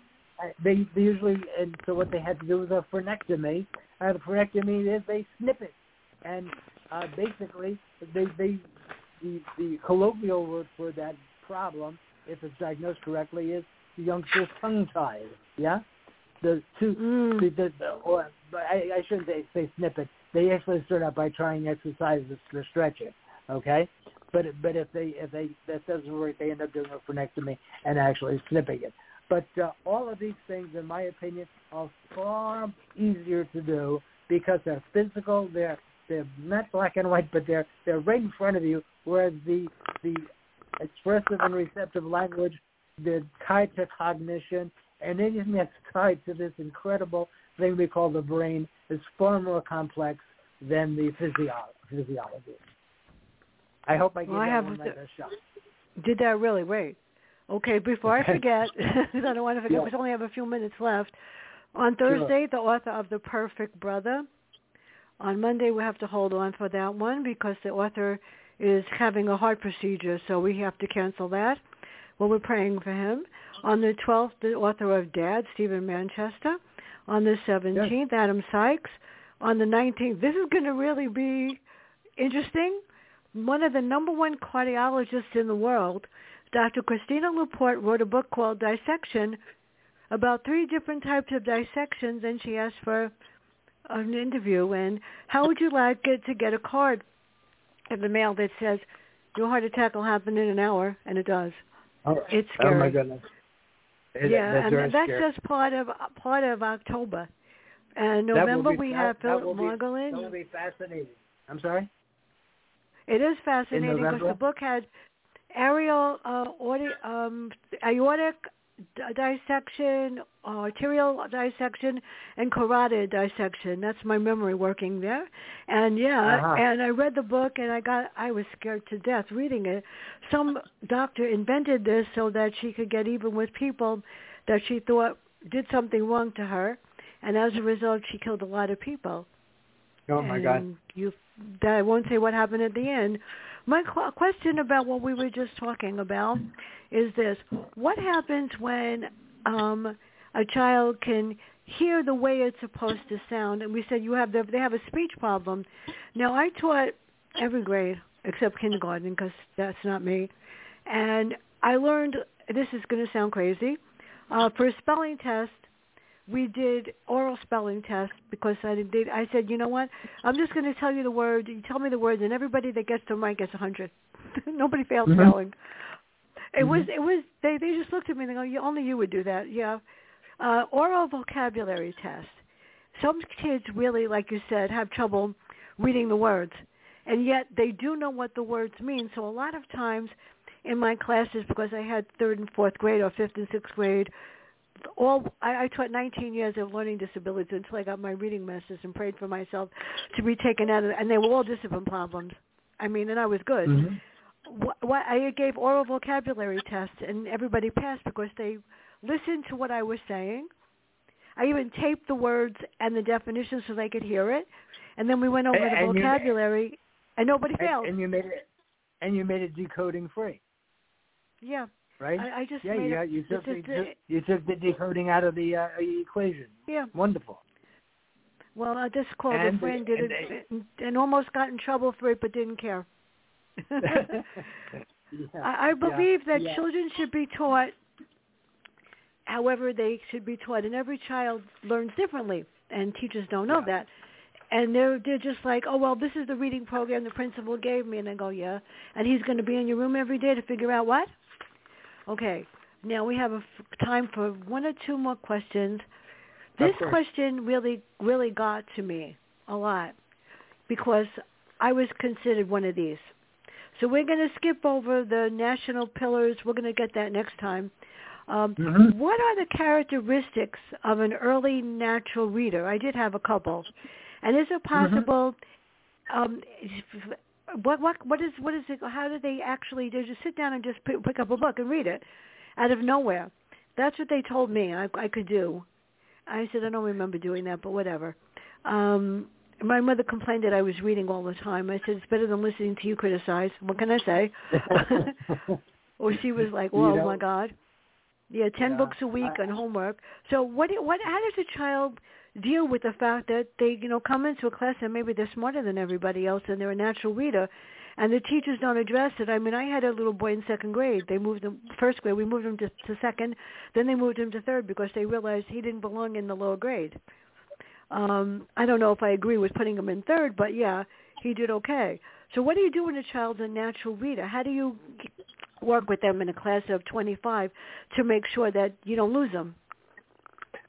they, they usually and so what they had to do was a frenectomy. Uh, the frenectomy is they snip it, and uh, basically they they the the colloquial word for that problem, if it's diagnosed correctly, is the youngster's tongue tied. Yeah, the two Mm. the, the, or but I, I shouldn't say, say snippet. They actually start out by trying exercises to stretch it. Okay, but but if they if they that doesn't work, they end up doing a frenectomy and actually snipping it. But uh, all of these things, in my opinion, are far easier to do because they're physical. They're they're not black and white, but they're they're right in front of you. Whereas the the expressive and receptive language, they're tied to cognition, and anything that's tied to this incredible thing we call the brain is far more complex than the physio- physiology. I hope I gave Well, I have one the- best shot. Did that really? Wait. Okay, before I forget, I don't want to forget, Yeah. we only have a few minutes left. On Thursday, the author of The Perfect Brother. On Monday, we have to hold on for that one because the author is having a heart procedure, so we have to cancel that. Well, we're praying for him. On the 12th, the author of Dad, Stephen Manchester. On the 17th, Adam Sykes. On the 19th, this is going to really be interesting. One of the number one cardiologists in the world, Dr. Christina Laporte, wrote a book called Dissection about three different types of dissections, and she asked for an interview. And how would you like it to get a card in the mail that says, your heart attack will happen in an hour, and it does. Oh, It's oh my goodness. It- yeah, and that's scary. just part of part of October. And November be- we have that Phillip Margolin. That will be fascinating. I'm sorry. It is fascinating because the book had aerial uh, audi- um, aortic dissection, arterial dissection, and carotid dissection. That's my memory working there. And yeah, Uh-huh. and I read the book and I got I was scared to death reading it. Some doctor invented this so that she could get even with people that she thought did something wrong to her, and as a result, she killed a lot of people Oh my God. You, I won't say what happened at the end. My qu- question about what we were just talking about is this: What happens when um, a child can hear the way it's supposed to sound? And we said you have the, they have a speech problem. Now I taught every grade except kindergarten because that's not me, and I learned. This is going to sound crazy. Uh, for a spelling test, we did oral spelling tests because I did. I said, you know what? I'm just going to tell you the word. You tell me the words, and everybody that gets them right gets a hundred. Nobody failed Mhm. spelling. It was. Mhm. It was. They they just looked at me and they go, only you would do that. Yeah. Uh, oral vocabulary test. Some kids really, like you said, have trouble reading the words, and yet they do know what the words mean. So a lot of times in my classes, because I had third and fourth grade or fifth and sixth grade all I, I taught 19 years of learning disabilities until I got my reading masters and prayed for myself to be taken out of and they were all discipline problems. I mean, and I was good. Mhm. What, what I gave oral vocabulary tests and everybody passed because they listened to what I was saying. I even taped the words and the definitions so they could hear it, and then we went over And- the and you- vocabulary, and nobody failed. And, and you made it, and you made it decoding free, yeah, right? I, I just yeah, made you, it. you took this the, the- you took the decoding out of the uh, equation. yeah. Wonderful. Well, I just called And a friend, did and it, and, and almost got in trouble for it, but didn't care. Yeah, I, I yeah, believe that yeah. children should be taught however they should be taught, and every child learns differently, and teachers don't know Yeah. that. And they're they're just like, oh well, this is the reading program the principal gave me, and I go, yeah, and he's going to be in your room every day to figure out what. Okay, now we have a f- time for one or two more questions. This question really really got to me a lot because I was considered one of these. So we're going to skip over the national pillars. We're going to get that next time. Um, Mhm. What are the characteristics of an early natural reader? I did have a couple. And is it possible? Um, what what what is what is it? How do they actually? They just sit down and just pick, pick up a book and read it out of nowhere. That's what they told me I, I could do. I said I don't remember doing that, but whatever. Um, my mother complained that I was reading all the time. I said it's better than listening to you criticize. What can I say? or she was like, You know- my God." Yeah, ten Yeah. books a week I- on homework. So what? What? How does a child deal with the fact that they, you know, come into a class and maybe they're smarter than everybody else and they're a natural reader, and the teachers don't address it? I mean, I had a little boy in second grade. They moved him first grade. We moved him to, to second. Then they moved him to third because they realized he didn't belong in the lower grade. Um, I don't know if I agree with putting him in third, but yeah, he did okay. So what do you do when a child's a natural reader? How do you work with them in a class of 25 to make sure that you don't lose them?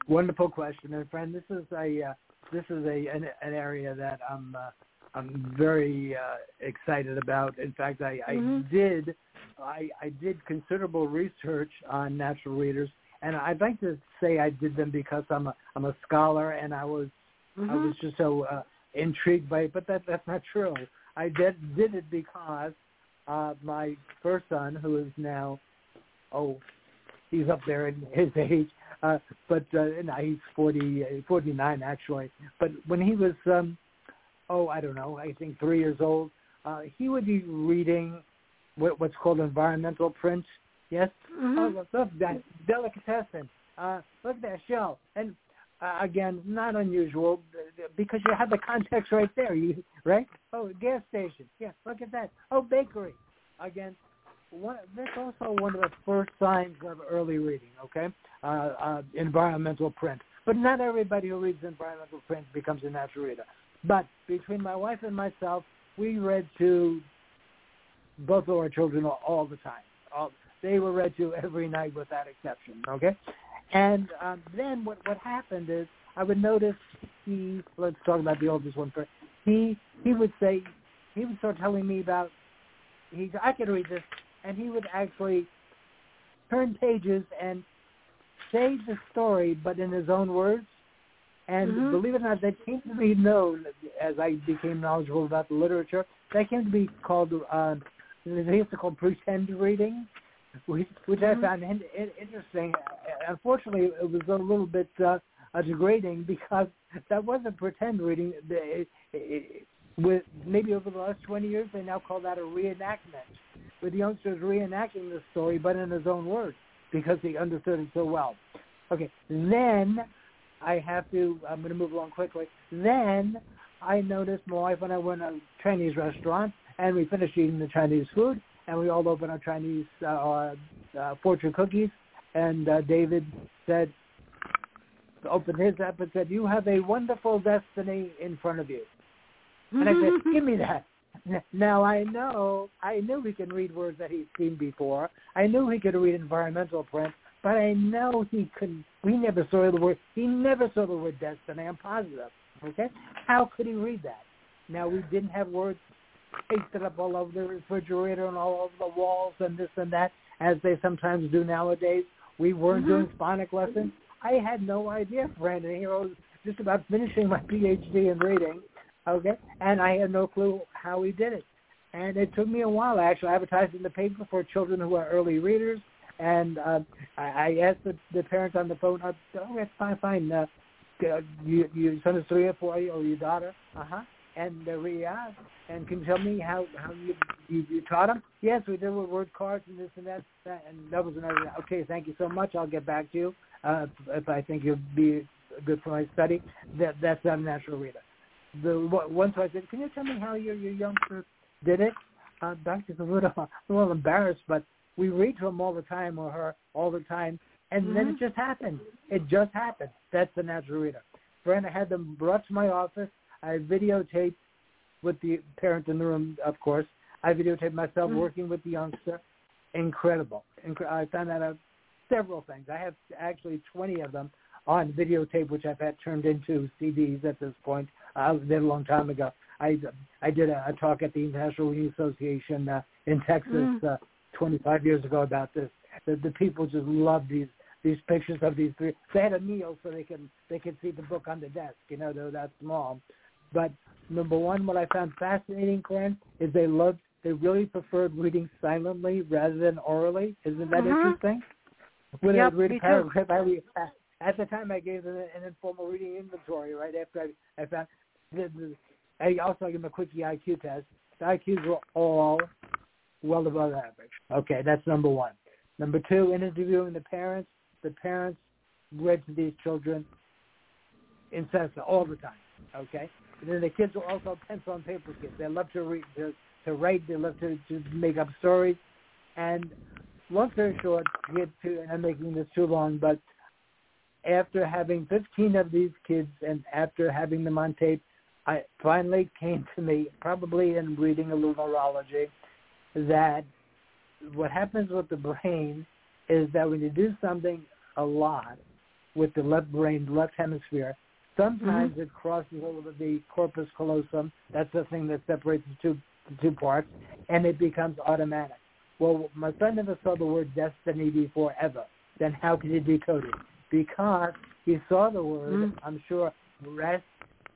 Wonderful question, and Fran, this is a uh, this is a an, an area that I'm uh, I'm very uh, excited about. In fact, I, Mhm. I did I, I did considerable research on natural readers, and I'd like to say I did them because I'm a I'm a scholar, and I was I Mhm. was just so uh, intrigued by it. But that that's not true. I did did it because uh, my first son, who is now oh he's up there in his age, uh, but uh, no, he's 40, uh, 49 actually. But when he was, um, oh, I don't know, I think three years old, uh, he would be reading what, what's called environmental print. Yes. Mhm. Oh, look, that delicatessen. Uh, look at that show. And uh, again, not unusual because you have the context right there. You right? Oh, gas station. Yeah, look at that. Oh, bakery. Again, one, that's also one of the first signs of early reading, okay? Uh, uh, environmental print. But not everybody who reads environmental print becomes a natural reader. But between my wife and myself, we read to both of our children all, all the time. All, they were read to every night without exception, okay? And um, then what, what happened is I would notice he, let's talk about the oldest one first. He, he would say, he would start telling me about, he, I could read this, and he would actually turn pages and say the story, but in his own words. And Mhm. believe it or not, that came to be known as I became knowledgeable about the literature. That came to be called, uh, they used to call pretend reading, which, which I Mhm. found in, in, interesting. Unfortunately, it was a little bit uh, uh, degrading because that wasn't pretend reading. It, it, with maybe over the last 20 years, they now call that a reenactment, where the youngster is reenacting the story, but in his own words because he understood it so well. Okay, then I have to. I'm going to move along quickly. Then I noticed my wife and I went to a Chinese restaurant, and we finished eating the Chinese food, and we all opened our Chinese uh, uh, uh, fortune cookies, and uh, David said, opened his up and said, "You have a wonderful destiny in front of you." And I said, "Give me that." Now I know I knew he can read words that he's seen before. I knew he could read environmental print, but I know he could. We never saw the word. He never saw the word destiny. I'm positive. Okay, how could he read that? Now we didn't have words pasted up all over the refrigerator and all over the walls and this and that, as they sometimes do nowadays. We weren't Mhm. doing phonic lessons. I had no idea, Brandon. Here I was just about finishing my PhD in reading, okay, and I had no clue how he did it. And it took me a while. I actually advertised in the paper for children who are early readers, and uh, I, I asked the, the parents on the phone, uh, "Oh, that's fine, fine. Uh, you, your son is three or four, or your daughter? Uh huh." And uh, we asked, and can you tell me how how you, you you taught them? Yes, we did with word cards and this and that, that and that was another. Okay, thank you so much. I'll get back to you uh, if I think you'll be good for my study. That that's not a natural reader. The so I said, can you tell me how your your youngster did it? Uh, doctor's a little a little embarrassed, but we read to him all the time or her all the time, and then it Mhm. just happened. It just happened. That's the natural reader. Brenda had them brought to my office. I videotaped with the parent in the room, of course. I videotaped myself Mhm. working with the youngster. Incredible. Incre- I found out several things. I have actually 20 of them on videotape, which I've had turned into CDs at this point. I did a long time ago. I I did a, a talk at the International Reading Association uh, in Texas Mm. uh, 25 years ago about this. The, the people just love these these pictures of these three. They had a meal so they can they can see the book on the desk. You know, they're that small. But number one, what I found fascinating, Corinne, is they loved they really preferred reading silently rather than orally. Isn't that Mhm. interesting? When Yep, I read a too. paragraph, I would, at the time I gave them an informal reading inventory. Right after I, I found, the, I also gave them a quickie IQ test. The IQs were all well above average. Okay, that's number one. Number two, in interviewing the parents, the parents read to these children incessant all the time. Okay, and then the kids were also pencil and paper kids. They love to read, to, to write. They love to, to make up stories. And long story short, get to, and I'm making this too long, but after having 15 of these kids and after having them on tape, I finally came to me, probably in reading a little neurology, that what happens with the brain is that when you do something a lot with the left brain, left hemisphere, sometimes mm-hmm. it crosses over the corpus callosum. That's the thing that separates the two the two parts, and it becomes automatic. Well, my son never saw the word destiny before ever. Then how could he decode it? Because he saw the word, mm-hmm. I'm sure, rest.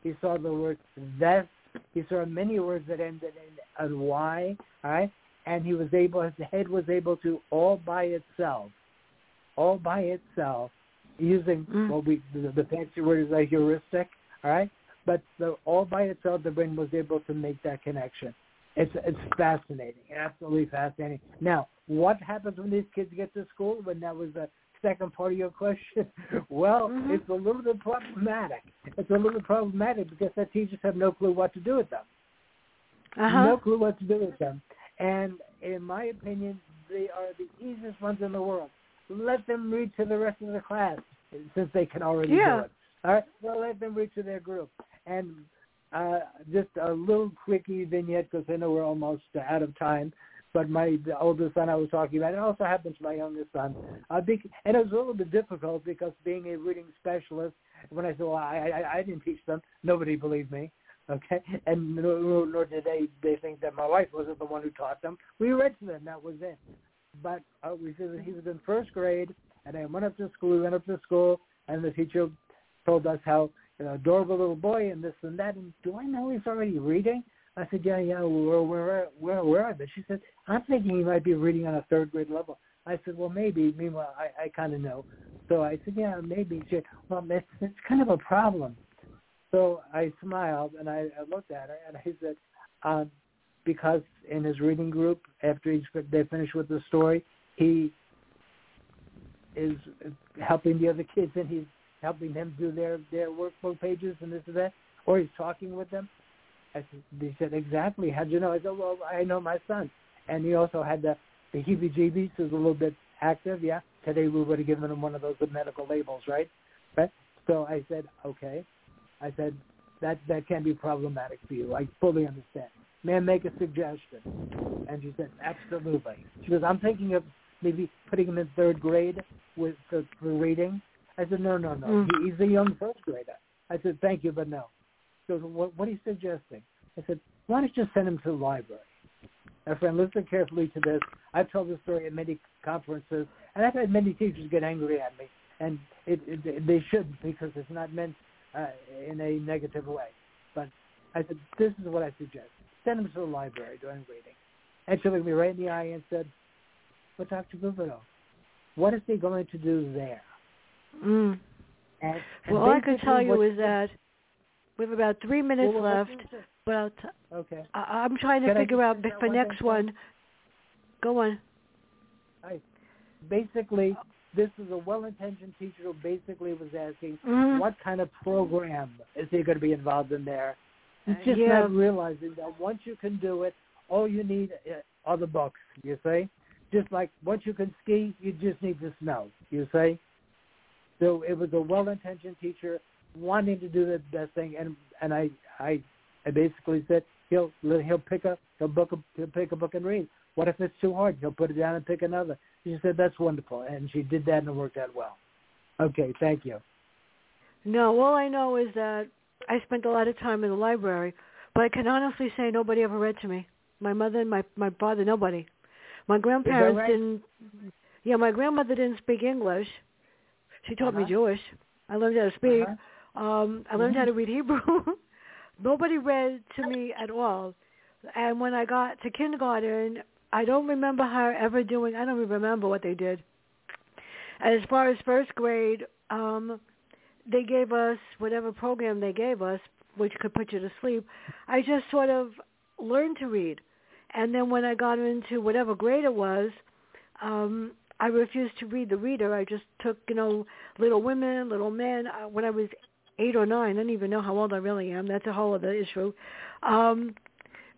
He saw the word vest. He saw many words that ended in a Y, all right? and he was able, his head was able to all by itself, all by itself, using mm. what we, the, the fancy word is a heuristic, all right? But the, all by itself, the brain was able to make that connection. It's it's fascinating, absolutely fascinating. Now, what happens when these kids get to school? When that was the second part of your question, well, mm-hmm. it's a little bit problematic. It's a little bit problematic because the teachers have no clue what to do with them. Uh-huh. No clue what to do with them. And in my opinion, they are the easiest ones in the world. Let them read to the rest of the class since they can already yeah. do it. All right, well, let them read to their group. And uh, just a little quickie vignette because I know we're almost out of time. But my oldest son I was talking about, it also happens to my youngest son. Uh, be, and it was a little bit difficult because being a reading specialist, when I said, well, I, I, I didn't teach them, nobody believed me. Okay, and nor, nor did they they think that my wife wasn't the one who taught them. We read to them. That was it. But uh, we said that he was in first grade, and I went up to school. We went up to school, and the teacher told us how you know, adorable little boy and this and that. And do I know he's already reading? I said, yeah, yeah. Where where where where are they? She said, I'm thinking he might be reading on a third grade level. I said, well, maybe. Meanwhile, I I kind of know. So I said, yeah, maybe. She said, well, it's it's kind of a problem. So I smiled and I, I looked at her and I said, um, because in his reading group, after he's, they finish with the story, he is helping the other kids and he's helping them do their their workbook pages and this and that, or he's talking with them. I said, they said exactly. How'd you know? I said, well, I know my son, and he also had the the heebie-jeebies. Is a little bit active. Yeah. Today we would have given him one of those medical labels, right? Right. So I said, okay. I said, that that can be problematic for you. I fully understand. May I make a suggestion? And she said, absolutely. She goes, I'm thinking of maybe putting him in third grade with for, for reading. I said, no, no, no. Mm. He, he's a young first grader. I said, thank you, but no. Goes, what, what are you suggesting? I said, why don't you just send him to the library? Now, Fran, listen carefully to this. I've told this story at many conferences, and I've had many teachers get angry at me, and it, it, they shouldn't because it's not meant uh, in a negative way. But I said, this is what I suggest. Send him to the library during reading. And she looked me right in the eye and said, but Dr. Gouverneau, what is he going to do there? Mm. And, and well, all I can tell you is that we have about three minutes well, left. But I'll t- okay. I- am trying to Can figure out the for next one. Go on. I, basically, this is a well-intentioned teacher who basically was asking mm-hmm. what kind of program is he going to be involved in there. It's Uh, just yeah. not realizing that once you can do it, all you need uh, are the books. You see, just like once you can ski, you just need the snow. You see. So it was a well-intentioned teacher wanting to do the best thing, and and I I I basically said he'll he'll pick up he'll book a, he'll pick a book and read. What if it's too hard? He'll put it down and pick another. She said that's wonderful, and she did that and it worked out well. Okay, thank you. No, all I know is that I spent a lot of time in the library, but I can honestly say nobody ever read to me. My mother and my my father, nobody. My grandparents right? didn't. Yeah, my grandmother didn't speak English. She taught me Uh-huh. Jewish. I learned how to speak. Uh-huh. Um, I learned Mhm. how to read Hebrew. nobody read to me at all. And when I got to kindergarten, I don't remember her ever doing. I don't even remember what they did. And as far as first grade, um, they gave us whatever program they gave us, which could put you to sleep. I just sort of learned to read, and then when I got into whatever grade it was, um, I refused to read the reader. I just took, you know, Little Women, Little Men. Uh, when I was eight or nine, I don't even know how old I really am. That's a whole other issue. Um,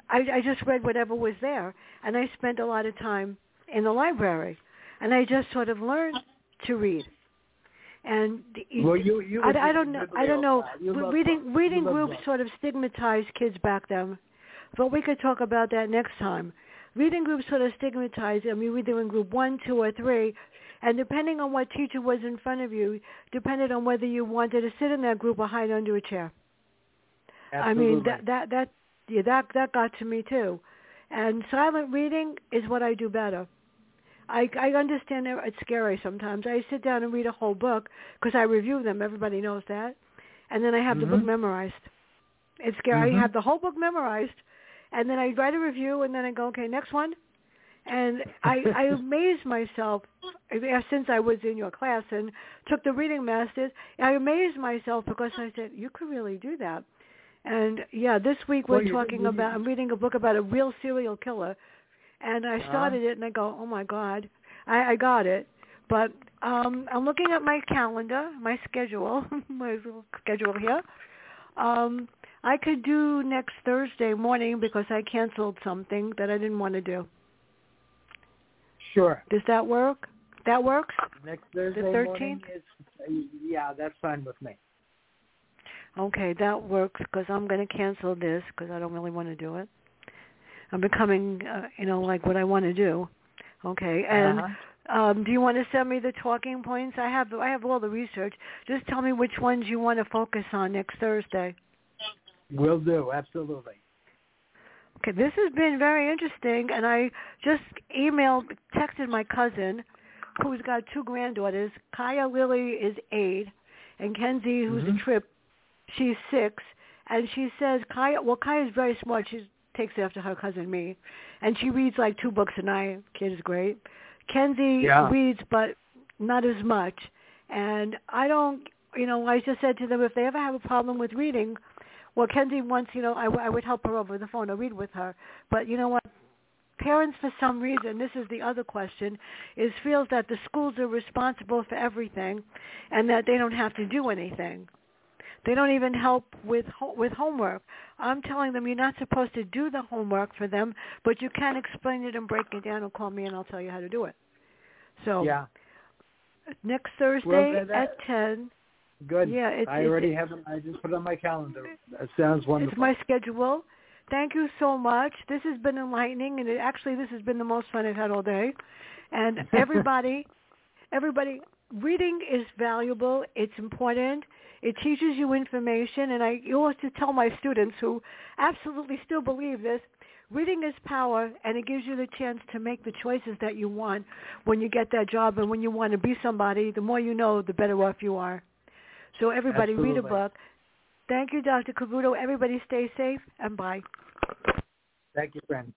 I, I just read whatever was there, and I spent a lot of time in the library, and I just sort of learned to read. And well, you, you I, I don't know. I don't know. Reading reading groups sort of stigmatized kids back then, but we could talk about that next time. Reading groups sort of stigmatized. I mean, either in group one, two, or three, and depending on what teacher was in front of you, depended on whether you wanted to sit in that group or hide under a chair. Absolutely. I mean, that that that yeah, that that got to me too. And silent reading is what I do better. I, I understand it's scary sometimes. I sit down and read a whole book because I review them. Everybody knows that, and then I have mm-hmm. the book memorized. It's scary. Mm-hmm. I have the whole book memorized, and then I'd write a review, and then I'd go, okay, next one. And I, I amazed myself since I was in your class and took the reading masters. I amazed myself because I said you could really do that. And yeah, this week we're well, talking about. I'm reading a book about a real serial killer and I Uh-huh. started it and I go, oh my god, I, I got it. But um, I'm looking at my calendar, my schedule, my little schedule here. Um, I could do next Thursday morning because I canceled something that I didn't want to do. Sure. Does that work? That works? Next Thursday 13th? morning is yeah, that's fine with me. Okay, that works because I'm going to cancel this because I don't really want to do it. I'm becoming, uh, you know, like what I want to do. Okay, and Uh-huh. um, do you want to send me the talking points? I have, I have all the research. Just tell me which ones you want to focus on next Thursday. Will do, absolutely. Okay, this has been very interesting, and I just emailed, texted my cousin, who's got two granddaughters. Kaya Lily is eight, and Kenzie, who's Mhm. a trip, she's six, and she says Kaya. Well, Kaya's very smart. She takes after her cousin me, and she reads like two books a night. Kid is great. Kenzie Yeah. reads, but not as much. And I don't, you know, I just said to them if they ever have a problem with reading, well, Kenzie wants, you know, I, w- I would help her over the phone or read with her. But you know what? Parents, for some reason, this is the other question, is feels that the schools are responsible for everything, and that they don't have to do anything. They don't even help with ho- with homework. I'm telling them you're not supposed to do the homework for them, but you can explain it and break it down and call me and I'll tell you how to do it. So Yeah. next Thursday that- that- at ten. Good. Yeah, it's, I it's, already have it. I just put it on my calendar. That sounds wonderful. It's my schedule. Thank you so much. This has been enlightening, and it, actually, this has been the most fun I've had all day. And everybody, everybody, reading is valuable. It's important. It teaches you information, and I always tell my students who absolutely still believe this. Reading is power, and it gives you the chance to make the choices that you want when you get that job and when you want to be somebody. The more you know, the better off you are. So everybody read a book. Thank you, Dr. Kabuto. Everybody stay safe and bye. Thank you, Fran.